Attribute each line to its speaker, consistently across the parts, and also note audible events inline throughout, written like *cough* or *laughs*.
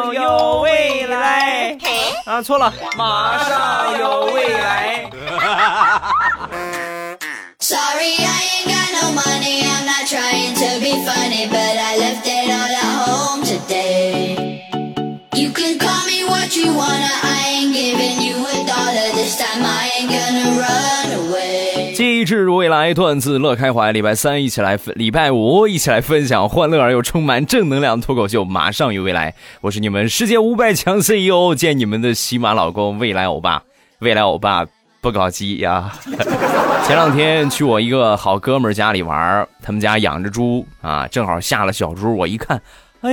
Speaker 1: 上有未来啊，错了，马上有未来。Sorry, I *laughs* ain't got no money. I'm not trying to be funny, but I left it all at home today. You can call me what you wanna. I ain't giving you Away. 机智未来，段子乐开怀。礼拜三一起来分，礼拜五一起来分享欢乐而又充满正能量脱口秀。马上有未来，我是你们世界五百强 CEO，见你们的喜马老公未来欧巴，未来欧巴。不搞基呀！前两天去我一个好哥们家里玩，他们家养着猪啊，正好下了小猪。我一看，哎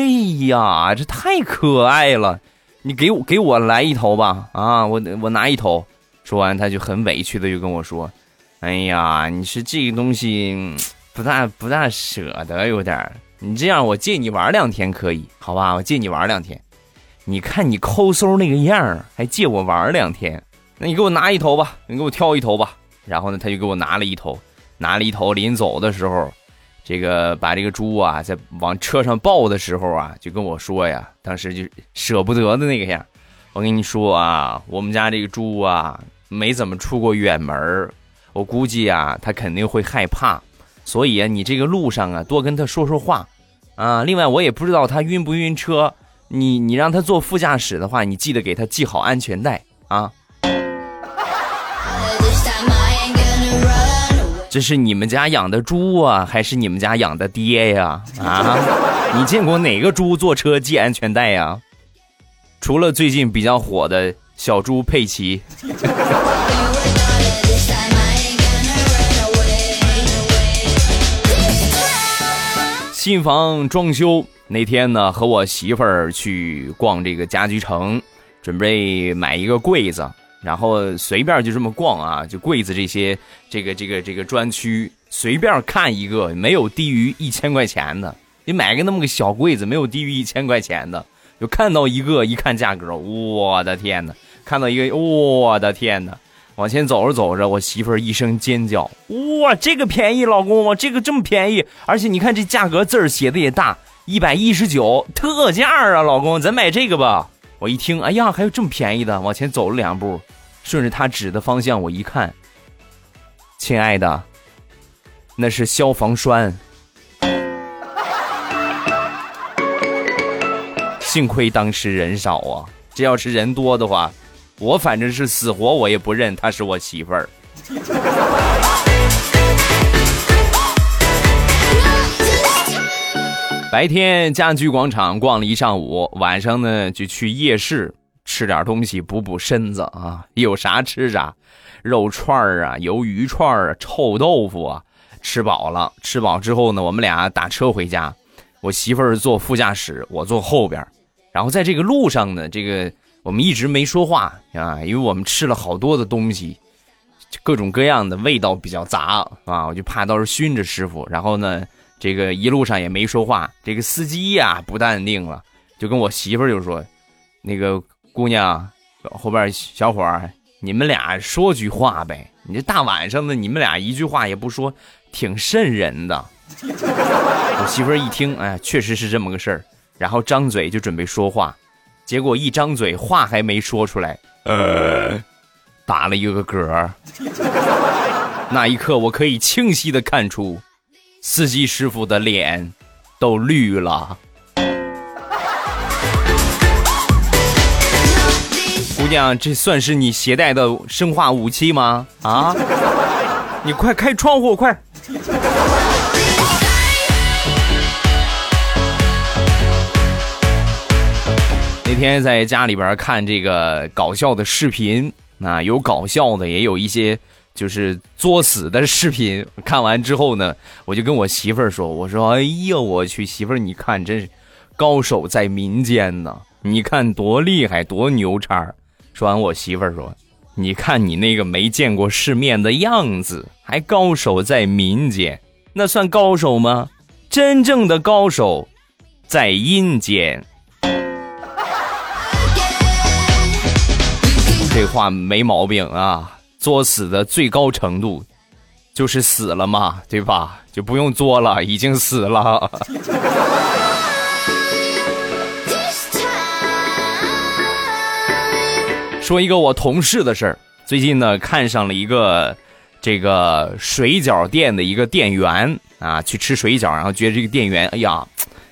Speaker 1: 呀，这太可爱了！你给我给我来一头吧啊！我我拿一头。说完，他就很委屈的就跟我说：“哎呀，你是这个东西不大不大舍得，有点儿你这样，我借你玩两天可以，好吧？我借你玩两天。你看你抠搜那个样儿还借我玩两天。”那你给我拿一头吧，你给我挑一头吧。然后呢，他就给我拿了一头，拿了一头。临走的时候，这个把这个猪啊，在往车上抱的时候啊，就跟我说呀，当时就舍不得的那个样。我跟你说啊，我们家这个猪啊，没怎么出过远门儿我估计啊，他肯定会害怕。所以啊，你这个路上啊，多跟他说说话啊。另外，我也不知道他晕不晕车，你你让他坐副驾驶的话，你记得给他系好安全带啊。这是你们家养的猪啊，还是你们家养的爹呀？啊，你见过哪个猪坐车系安全带呀？除了最近比较火的小猪佩奇。新房装修那天呢，和我媳妇儿去逛这个家居城，准备买一个柜子。然后随便就这么逛啊，就柜子这些，这个这个这个专区随便看一个，没有低于一千块钱的。你买个那么个小柜子，没有低于一千块钱的。就看到一个，一看价格，我的天哪！看到一个，我的天哪！往前走着走着，我媳妇儿一声尖叫：“哇，这个便宜，老公，这个这么便宜！而且你看这价格字儿写的也大，一百一十九，特价啊，老公，咱买这个吧。”我一听，哎呀，还有这么便宜的！往前走了两步，顺着他指的方向，我一看，亲爱的，那是消防栓。幸亏当时人少啊，这要是人多的话，我反正是死活我也不认她是我媳妇儿。白天家居广场逛了一上午，晚上呢就去夜市吃点东西补补身子啊，有啥吃啥，肉串啊，鱿鱼串啊，臭豆腐啊，吃饱了。吃饱之后呢，我们俩打车回家，我媳妇儿坐副驾驶，我坐后边。然后在这个路上呢，这个我们一直没说话啊，因为我们吃了好多的东西，各种各样的味道比较杂啊，我就怕到时候熏着师傅。然后呢。这个一路上也没说话，这个司机呀不淡定了，就跟我媳妇就说：“那个姑娘，后边小伙，你们俩说句话呗。你这大晚上的，你们俩一句话也不说，挺瘆人的。*laughs* ”我媳妇一听，哎，确实是这么个事儿，然后张嘴就准备说话，结果一张嘴话还没说出来，呃，打了一个嗝。*laughs* 那一刻，我可以清晰的看出。司机师傅的脸都绿了。姑娘，这算是你携带的生化武器吗？啊！你快开窗户，快！天在家里边看这个搞笑的视频，啊，有搞笑的，也有一些。就是作死的视频，看完之后呢，我就跟我媳妇儿说：“我说，哎呀，我去，媳妇儿，你看，真是高手在民间呢，你看多厉害，多牛叉。”说完，我媳妇儿说：“你看你那个没见过世面的样子，还高手在民间，那算高手吗？真正的高手在阴间。”这话没毛病啊。作死的最高程度，就是死了嘛，对吧？就不用作了，已经死了。*laughs* 说一个我同事的事儿。最近呢，看上了一个这个水饺店的一个店员啊，去吃水饺，然后觉得这个店员，哎呀，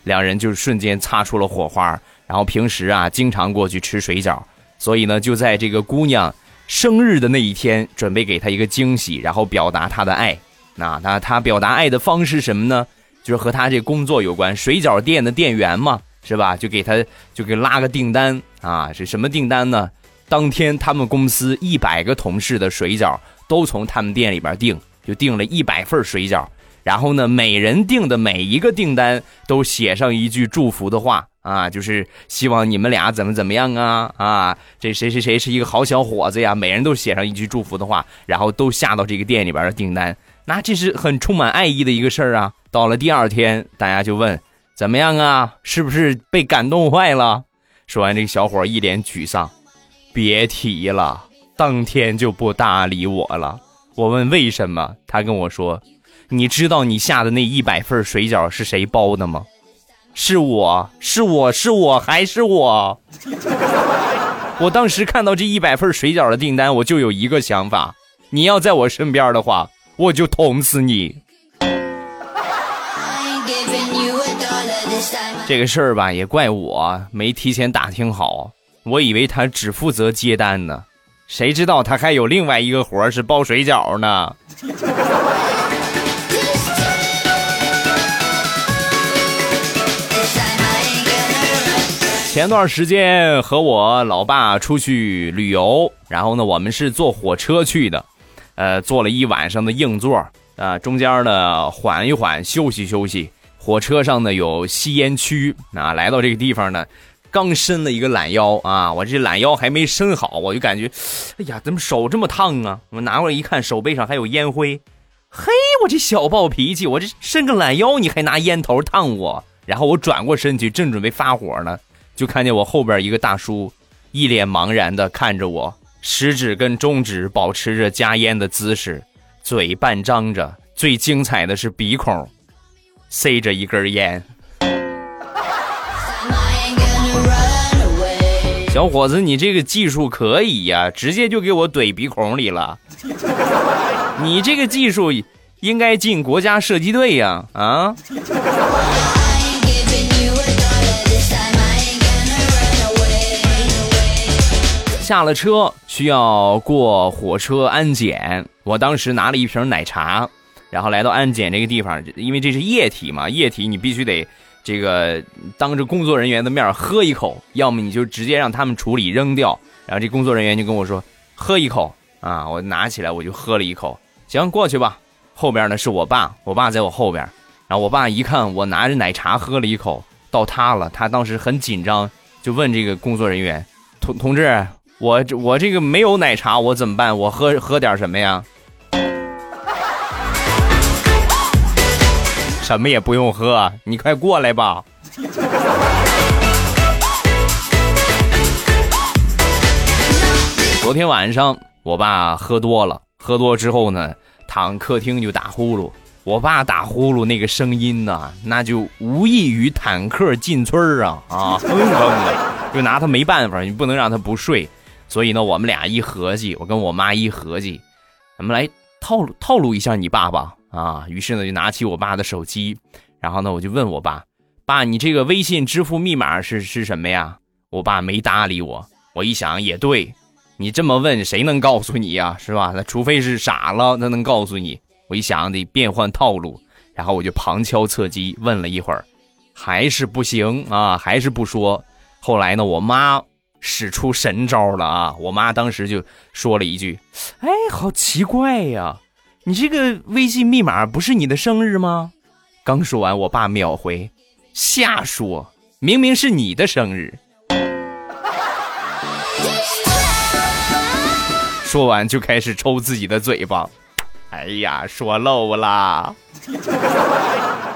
Speaker 1: 两人就瞬间擦出了火花。然后平时啊，经常过去吃水饺，所以呢，就在这个姑娘生日的那一天，准备给她一个惊喜，然后表达她的爱。那那他表达爱的方式什么呢？就是和他这工作有关，水饺店的店员嘛，是吧？就给他就给拉个订单啊，是什么订单呢？当天他们公司一百个同事的水饺都从他们店里边订，就订了一百份水饺。然后呢，每人订的每一个订单都写上一句祝福的话啊，就是希望你们俩怎么怎么样啊啊，这谁谁谁是一个好小伙子呀，每人都写上一句祝福的话，然后都下到这个店里边的订单。那这是很充满爱意的一个事儿啊。到了第二天，大家就问怎么样啊，是不是被感动坏了？说完，这个小伙一脸沮丧。别提了，当天就不搭理我了。我问为什么，他跟我说：“你知道你下的那一百份水饺是谁包的吗？是我是我是我还是我？*laughs* 我当时看到这一百份水饺的订单，我就有一个想法：你要在我身边的话，我就捅死你。这个事儿吧，也怪我没提前打听好。”我以为他只负责接单呢，谁知道他还有另外一个活是包水饺呢。前段时间和我老爸出去旅游，然后呢，我们是坐火车去的，呃，坐了一晚上的硬座啊，中间呢缓一缓，休息休息。火车上呢有吸烟区啊，来到这个地方呢。刚伸了一个懒腰啊，我这懒腰还没伸好，我就感觉，哎呀，怎么手这么烫啊？我拿过来一看，手背上还有烟灰。嘿，我这小暴脾气，我这伸个懒腰，你还拿烟头烫我？然后我转过身去，正准备发火呢，就看见我后边一个大叔，一脸茫然的看着我，食指跟中指保持着夹烟的姿势，嘴半张着，最精彩的是鼻孔塞着一根烟。小伙子，你这个技术可以呀，直接就给我怼鼻孔里了。*laughs* 你这个技术应该进国家射击队呀！啊！下了车需要过火车安检，我当时拿了一瓶奶茶，然后来到安检这个地方，因为这是液体嘛，液体你必须得。这个当着工作人员的面喝一口，要么你就直接让他们处理扔掉。然后这工作人员就跟我说：“喝一口啊！”我拿起来我就喝了一口。行，过去吧。后边呢是我爸，我爸在我后边。然后我爸一看我拿着奶茶喝了一口，到他了，他当时很紧张，就问这个工作人员：“同同志，我这我这个没有奶茶，我怎么办？我喝喝点什么呀？”什么也不用喝，你快过来吧。昨天晚上我爸喝多了，喝多之后呢，躺客厅就打呼噜。我爸打呼噜那个声音呢，那就无异于坦克进村啊啊，哼哼的，就拿他没办法，你不能让他不睡。所以呢，我们俩一合计，我跟我妈一合计，咱们来套路套路一下你爸爸。啊，于是呢就拿起我爸的手机，然后呢我就问我爸：“爸，你这个微信支付密码是是什么呀？”我爸没搭理我。我一想也对，你这么问谁能告诉你呀？是吧？那除非是傻了，他能告诉你。我一想得变换套路，然后我就旁敲侧击问了一会儿，还是不行啊，还是不说。后来呢，我妈使出神招了啊！我妈当时就说了一句：“哎，好奇怪呀。”你这个微信密码不是你的生日吗？刚说完，我爸秒回：“瞎说，明明是你的生日。”说完就开始抽自己的嘴巴。哎呀，说漏了。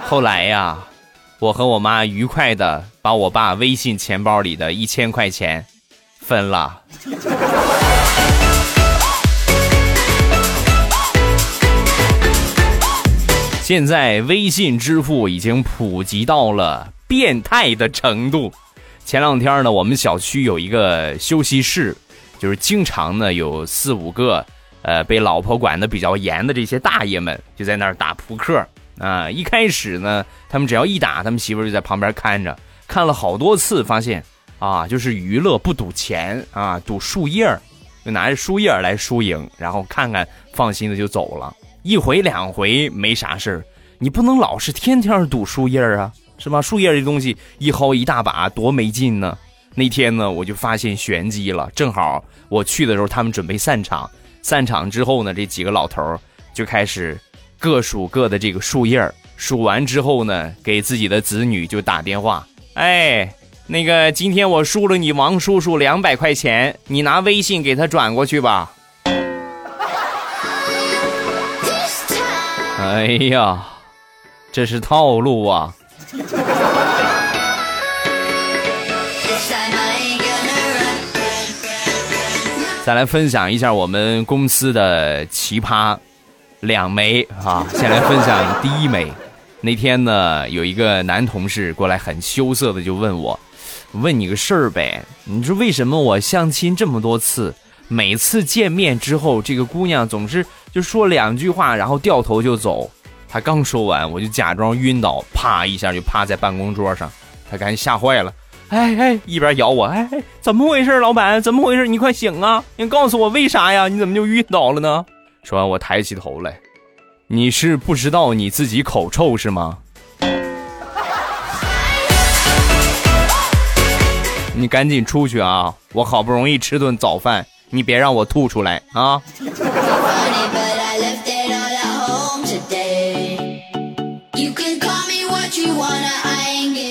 Speaker 1: 后来呀，我和我妈愉快的把我爸微信钱包里的一千块钱分了。现在微信支付已经普及到了变态的程度。前两天呢，我们小区有一个休息室，就是经常呢有四五个，呃，被老婆管的比较严的这些大爷们就在那儿打扑克啊。一开始呢，他们只要一打，他们媳妇就在旁边看着，看了好多次，发现啊，就是娱乐不赌钱啊，赌树叶儿，就拿着树叶儿来输赢，然后看看放心的就走了。一回两回没啥事儿，你不能老是天天赌树叶儿啊，是吧？树叶这东西一薅一大把，多没劲呢。那天呢，我就发现玄机了。正好我去的时候，他们准备散场。散场之后呢，这几个老头儿就开始各数各的这个树叶儿数完之后呢，给自己的子女就打电话：“哎，那个今天我输了你王叔叔两百块钱，你拿微信给他转过去吧。”哎呀，这是套路啊！再来分享一下我们公司的奇葩两枚啊！先来分享第一枚。那天呢，有一个男同事过来，很羞涩的就问我：“问你个事儿呗，你说为什么我相亲这么多次，每次见面之后，这个姑娘总是就说两句话，然后掉头就走？”他刚说完，我就假装晕倒，啪一下就趴在办公桌上，他赶紧吓坏了。哎哎，一边咬我，哎哎，怎么回事，老板？怎么回事？你快醒啊！你告诉我为啥呀？你怎么就晕倒了呢？说完，我抬起头来，你是不知道你自己口臭是吗？你赶紧出去啊！我好不容易吃顿早饭，你别让我吐出来啊！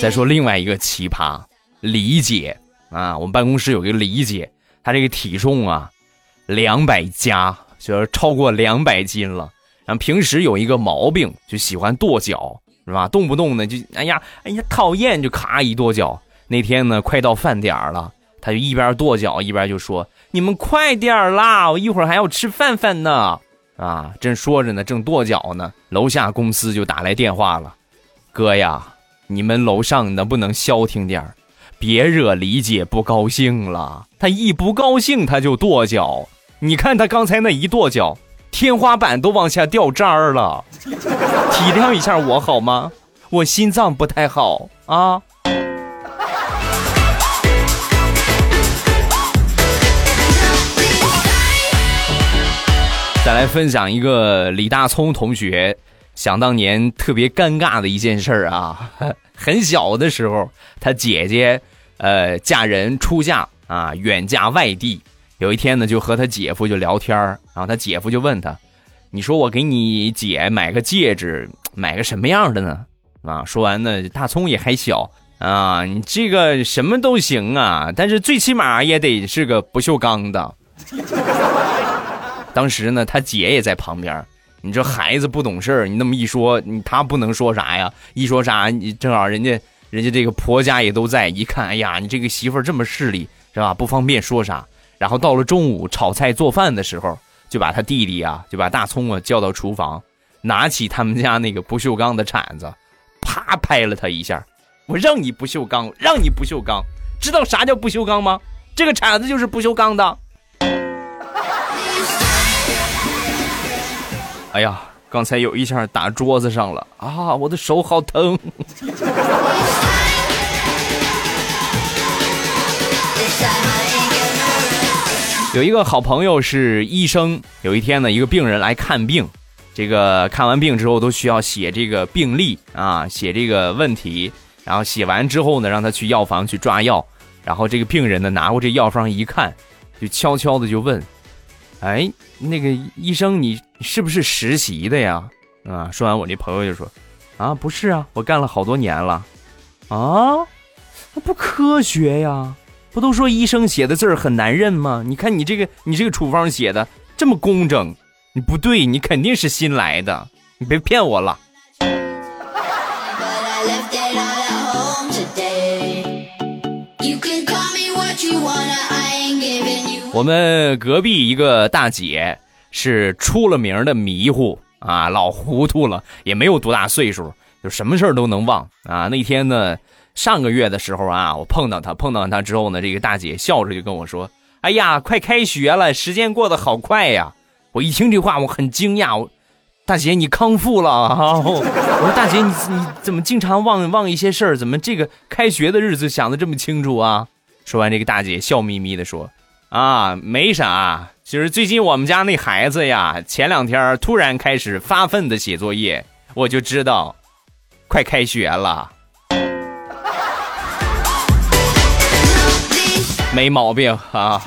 Speaker 1: 再说另外一个奇葩。李姐啊，我们办公室有个李姐，她这个体重啊，两百加，就是超过两百斤了。然后平时有一个毛病，就喜欢跺脚，是吧？动不动呢就哎呀哎呀讨厌，就咔一跺脚。那天呢，快到饭点了，他就一边跺脚一边就说：“你们快点儿啦，我一会儿还要吃饭饭呢。”啊，正说着呢，正跺脚呢，楼下公司就打来电话了：“哥呀，你们楼上能不能消停点儿？”别惹李姐不高兴了，她一不高兴她就跺脚。你看她刚才那一跺脚，天花板都往下掉渣儿了。体谅一下我好吗？我心脏不太好啊。再来分享一个李大聪同学想当年特别尴尬的一件事儿啊，*laughs* 很小的时候，他姐姐。呃，嫁人出嫁啊，远嫁外地。有一天呢，就和他姐夫就聊天然后他姐夫就问他：“你说我给你姐买个戒指，买个什么样的呢？”啊，说完呢，大葱也还小啊，你这个什么都行啊，但是最起码也得是个不锈钢的。当时呢，他姐也在旁边。你这孩子不懂事你那么一说，你他不能说啥呀？一说啥，你正好人家。人家这个婆家也都在，一看，哎呀，你这个媳妇儿这么势利，是吧？不方便说啥。然后到了中午炒菜做饭的时候，就把他弟弟啊，就把大葱啊叫到厨房，拿起他们家那个不锈钢的铲子，啪拍了他一下。我让你不锈钢，让你不锈钢，知道啥叫不锈钢吗？这个铲子就是不锈钢的。哎呀！刚才有一下打桌子上了啊，我的手好疼。*laughs* 有一个好朋友是医生，有一天呢，一个病人来看病，这个看完病之后都需要写这个病历啊，写这个问题，然后写完之后呢，让他去药房去抓药，然后这个病人呢拿过这药方一看，就悄悄的就问。哎，那个医生，你是不是实习的呀？啊，说完，我那朋友就说：“啊，不是啊，我干了好多年了。”啊，那不科学呀！不都说医生写的字儿很难认吗？你看你这个，你这个处方写的这么工整，你不对，你肯定是新来的，你别骗我了。我们隔壁一个大姐是出了名的迷糊啊，老糊涂了，也没有多大岁数，就什么事儿都能忘啊。那天呢，上个月的时候啊，我碰到她，碰到她之后呢，这个大姐笑着就跟我说：“哎呀，快开学了，时间过得好快呀！我一听这话，我很惊讶。我大姐，你康复了啊？*laughs* 我说大姐，你你怎么经常忘忘一些事儿？怎么这个开学的日子想的这么清楚啊？说完，这个大姐笑眯眯的说：“啊，没啥，就是最近我们家那孩子呀，前两天突然开始发奋的写作业，我就知道，快开学了。”没毛病啊！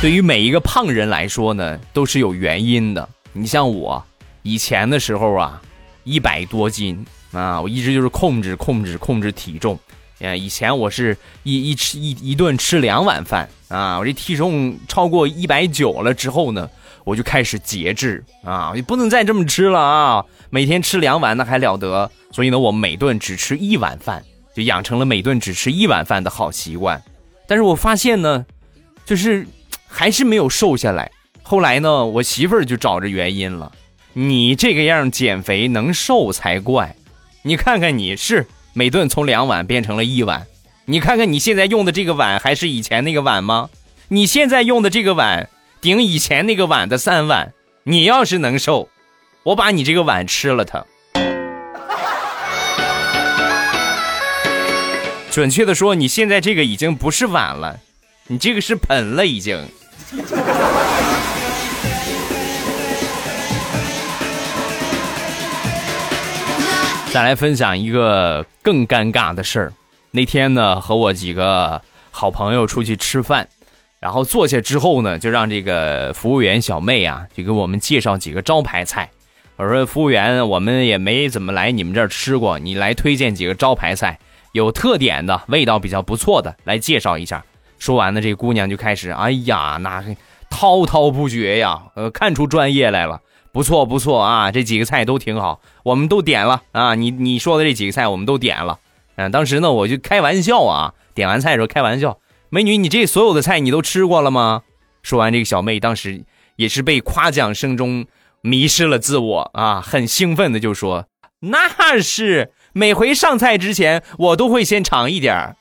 Speaker 1: 对于每一个胖人来说呢，都是有原因的。你像我以前的时候啊，一百多斤啊，我一直就是控制、控制、控制体重。呃，以前我是一一吃一一顿吃两碗饭啊，我这体重超过一百九了之后呢。我就开始节制啊，你不能再这么吃了啊！每天吃两碗那还了得？所以呢，我每顿只吃一碗饭，就养成了每顿只吃一碗饭的好习惯。但是我发现呢，就是还是没有瘦下来。后来呢，我媳妇儿就找着原因了：你这个样减肥能瘦才怪！你看看你是每顿从两碗变成了一碗，你看看你现在用的这个碗还是以前那个碗吗？你现在用的这个碗。顶以前那个碗的三碗，你要是能瘦，我把你这个碗吃了它。准确的说，你现在这个已经不是碗了，你这个是盆了已经。再来分享一个更尴尬的事儿，那天呢和我几个好朋友出去吃饭。然后坐下之后呢，就让这个服务员小妹啊，就给我们介绍几个招牌菜。我说：“服务员，我们也没怎么来你们这儿吃过，你来推荐几个招牌菜，有特点的、味道比较不错的，来介绍一下。”说完呢，这姑娘就开始：“哎呀，那滔滔不绝呀，呃，看出专业来了，不错不错啊，这几个菜都挺好，我们都点了啊。你你说的这几个菜我们都点了。嗯，当时呢，我就开玩笑啊，点完菜的时候开玩笑。”美女，你这所有的菜你都吃过了吗？说完，这个小妹当时也是被夸奖声中迷失了自我啊，很兴奋的就说：“那是每回上菜之前，我都会先尝一点儿。”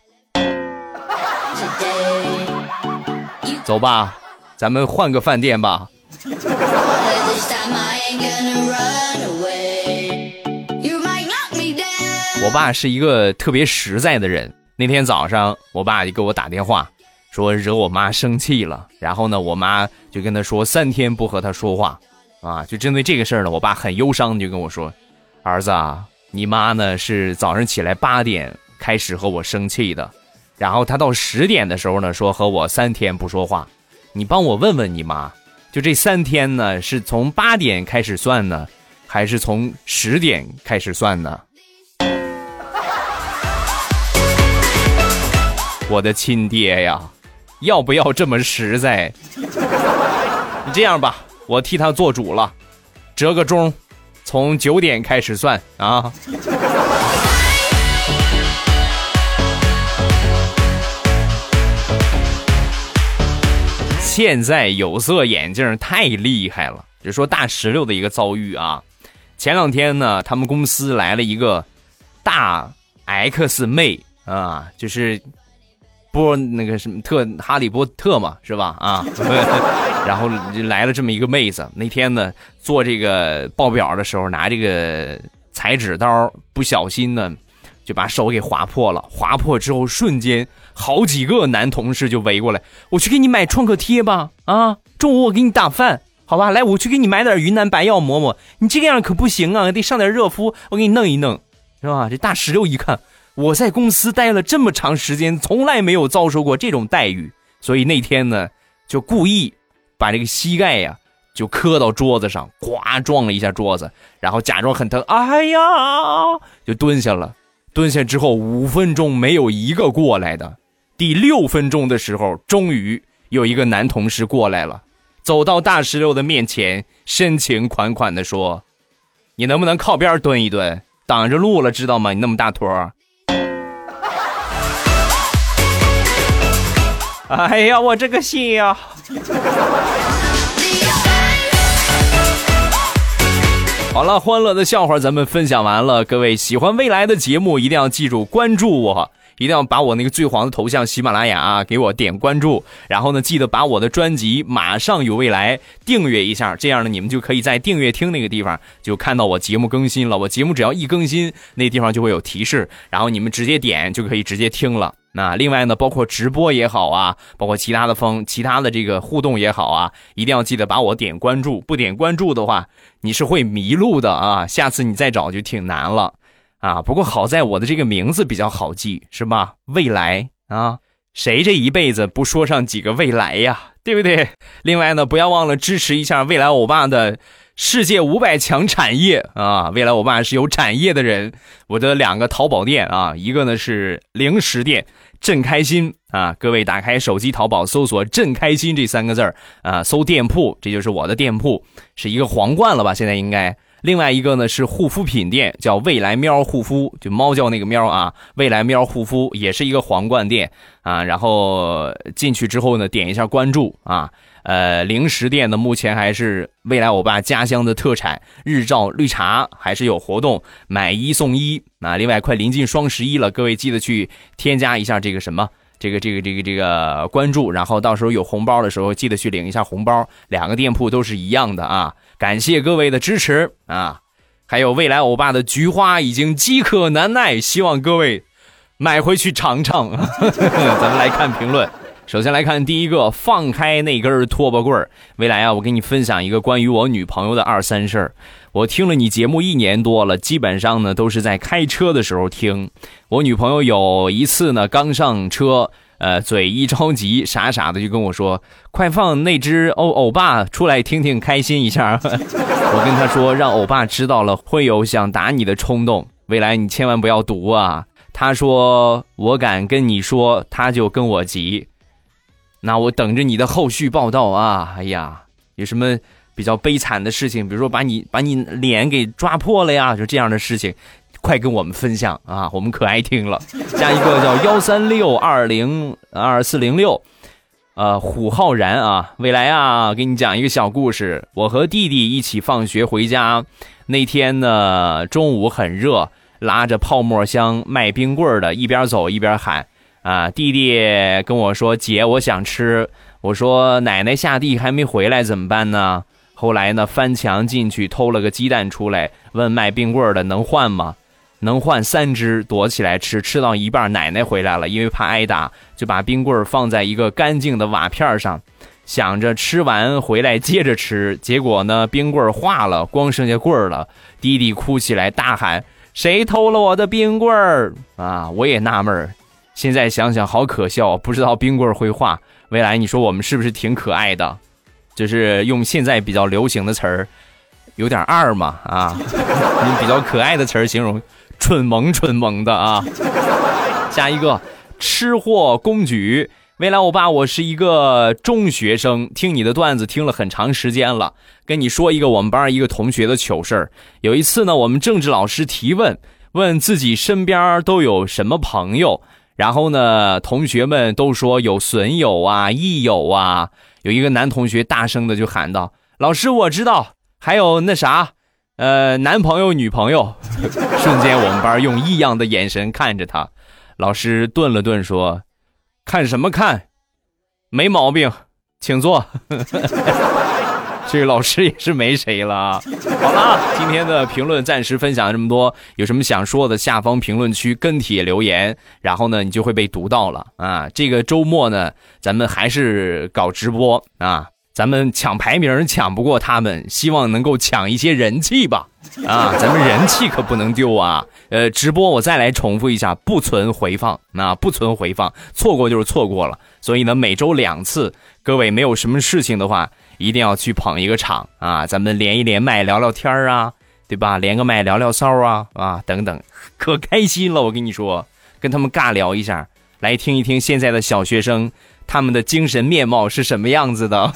Speaker 1: 走吧，咱们换个饭店吧。我爸是一个特别实在的人。那天早上，我爸就给我打电话，说惹我妈生气了。然后呢，我妈就跟他说三天不和他说话，啊，就针对这个事儿呢，我爸很忧伤，就跟我说：“儿子啊，你妈呢是早上起来八点开始和我生气的，然后她到十点的时候呢说和我三天不说话。你帮我问问你妈，就这三天呢是从八点开始算呢，还是从十点开始算呢？” *laughs* 我的亲爹呀，要不要这么实在？你这样吧，我替他做主了，折个中，从九点开始算啊。现在有色眼镜太厉害了，就说大石榴的一个遭遇啊。前两天呢，他们公司来了一个大 X 妹啊，就是。波那个什么特哈利波特嘛是吧啊，*laughs* 然后来了这么一个妹子，那天呢做这个报表的时候拿这个裁纸刀不小心呢就把手给划破了，划破之后瞬间好几个男同事就围过来，我去给你买创可贴吧啊，中午我给你打饭好吧，来我去给你买点云南白药抹抹，你这个样可不行啊，得上点热敷，我给你弄一弄是吧？这大石榴一看。我在公司待了这么长时间，从来没有遭受过这种待遇，所以那天呢，就故意把这个膝盖呀就磕到桌子上，呱撞了一下桌子，然后假装很疼，哎呀，就蹲下了。蹲下之后五分钟没有一个过来的，第六分钟的时候，终于有一个男同事过来了，走到大石榴的面前，深情款款的说：“你能不能靠边蹲一蹲，挡着路了，知道吗？你那么大坨。*laughs* ”哎呀，我这个心呀！好了，欢乐的笑话咱们分享完了。各位喜欢未来的节目，一定要记住关注我，一定要把我那个最黄的头像喜马拉雅啊给我点关注。然后呢，记得把我的专辑《马上有未来》订阅一下，这样呢，你们就可以在订阅厅那个地方就看到我节目更新了。我节目只要一更新，那地方就会有提示，然后你们直接点就可以直接听了。那另外呢，包括直播也好啊，包括其他的风、其他的这个互动也好啊，一定要记得把我点关注。不点关注的话，你是会迷路的啊！下次你再找就挺难了啊。不过好在我的这个名字比较好记，是吧？未来啊，谁这一辈子不说上几个未来呀？对不对？另外呢，不要忘了支持一下未来欧巴的。世界五百强产业啊！未来我爸是有产业的人。我的两个淘宝店啊，一个呢是零食店，正开心啊！各位打开手机淘宝搜索“正开心”这三个字儿啊，搜店铺，这就是我的店铺，是一个皇冠了吧？现在应该。另外一个呢是护肤品店，叫未来喵护肤，就猫叫那个喵啊，未来喵护肤也是一个皇冠店啊。然后进去之后呢，点一下关注啊。呃，零食店呢，目前还是未来欧巴家乡的特产日照绿茶，还是有活动，买一送一啊。另外，快临近双十一了，各位记得去添加一下这个什么，这个这个这个这个关注，然后到时候有红包的时候，记得去领一下红包。两个店铺都是一样的啊，感谢各位的支持啊。还有未来欧巴的菊花已经饥渴难耐，希望各位买回去尝尝。*laughs* 咱们来看评论。首先来看第一个，放开那根拖把棍儿。未来啊，我给你分享一个关于我女朋友的二三事儿。我听了你节目一年多了，基本上呢都是在开车的时候听。我女朋友有一次呢，刚上车，呃，嘴一着急，傻傻的就跟我说：“快放那只欧欧巴出来听听，开心一下。”我跟她说，让欧巴知道了会有想打你的冲动。未来你千万不要读啊。她说：“我敢跟你说，他就跟我急。”那我等着你的后续报道啊！哎呀，有什么比较悲惨的事情？比如说把你把你脸给抓破了呀，就这样的事情，快跟我们分享啊！我们可爱听了。加一个叫幺三六二零二四零六，呃，虎浩然啊，未来啊，给你讲一个小故事。我和弟弟一起放学回家，那天呢中午很热，拉着泡沫箱卖冰棍的，一边走一边喊。啊，弟弟跟我说：“姐，我想吃。”我说：“奶奶下地还没回来，怎么办呢？”后来呢，翻墙进去偷了个鸡蛋出来，问卖冰棍的能换吗？能换三只，躲起来吃。吃到一半，奶奶回来了，因为怕挨打，就把冰棍放在一个干净的瓦片上，想着吃完回来接着吃。结果呢，冰棍化了，光剩下棍儿了。弟弟哭起来，大喊：“谁偷了我的冰棍儿？”啊，我也纳闷儿。现在想想好可笑，不知道冰棍会化。未来你说我们是不是挺可爱的？就是用现在比较流行的词儿，有点二嘛啊，*laughs* 用比较可爱的词儿形容，蠢萌蠢萌的啊。下一个吃货公举，未来我爸，我是一个中学生，听你的段子听了很长时间了。跟你说一个我们班一个同学的糗事儿。有一次呢，我们政治老师提问，问自己身边都有什么朋友。然后呢，同学们都说有损友啊、益友啊。有一个男同学大声的就喊道：“老师，我知道，还有那啥，呃，男朋友、女朋友。*laughs* ”瞬间，我们班用异样的眼神看着他。老师顿了顿说：“看什么看？没毛病，请坐。” *laughs* *laughs* 这个老师也是没谁了！好了，今天的评论暂时分享这么多，有什么想说的，下方评论区跟帖留言，然后呢，你就会被读到了啊！这个周末呢，咱们还是搞直播啊，咱们抢排名抢不过他们，希望能够抢一些人气吧啊！咱们人气可不能丢啊！呃，直播我再来重复一下，不存回放，那不存回放，错过就是错过了。所以呢，每周两次，各位没有什么事情的话。一定要去捧一个场啊！咱们连一连麦聊聊天啊，对吧？连个麦聊聊骚啊啊等等，*laughs* 可开心了！我跟你说，跟他们尬聊一下，来听一听现在的小学生他们的精神面貌是什么样子的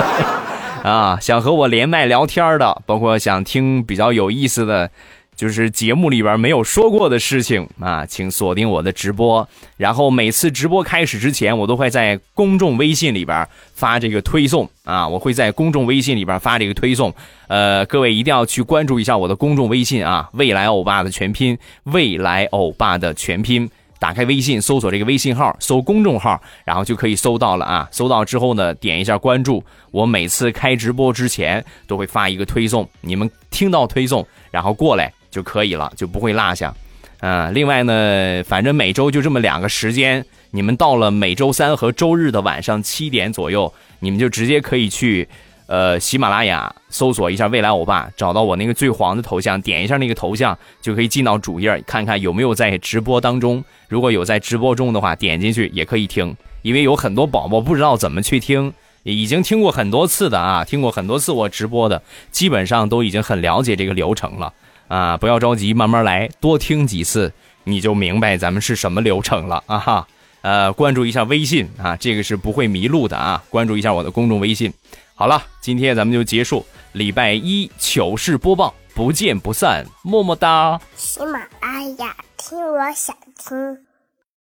Speaker 1: *laughs* 啊！想和我连麦聊天的，包括想听比较有意思的。就是节目里边没有说过的事情啊，请锁定我的直播。然后每次直播开始之前，我都会在公众微信里边发这个推送啊，我会在公众微信里边发这个推送。呃，各位一定要去关注一下我的公众微信啊，未来欧巴的全拼，未来欧巴的全拼。打开微信，搜索这个微信号，搜公众号，然后就可以搜到了啊。搜到之后呢，点一下关注。我每次开直播之前都会发一个推送，你们听到推送，然后过来就可以了，就不会落下。嗯，另外呢，反正每周就这么两个时间，你们到了每周三和周日的晚上七点左右，你们就直接可以去。呃，喜马拉雅搜索一下“未来欧巴”，找到我那个最黄的头像，点一下那个头像，就可以进到主页，看看有没有在直播当中。如果有在直播中的话，点进去也可以听。因为有很多宝宝不知道怎么去听，已经听过很多次的啊，听过很多次我直播的，基本上都已经很了解这个流程了啊。不要着急，慢慢来，多听几次，你就明白咱们是什么流程了啊哈。呃，关注一下微信啊，这个是不会迷路的啊。关注一下我的公众微信。好了，今天咱们就结束礼拜一糗事播报，不见不散，么么哒。
Speaker 2: 喜马拉雅听，我想听。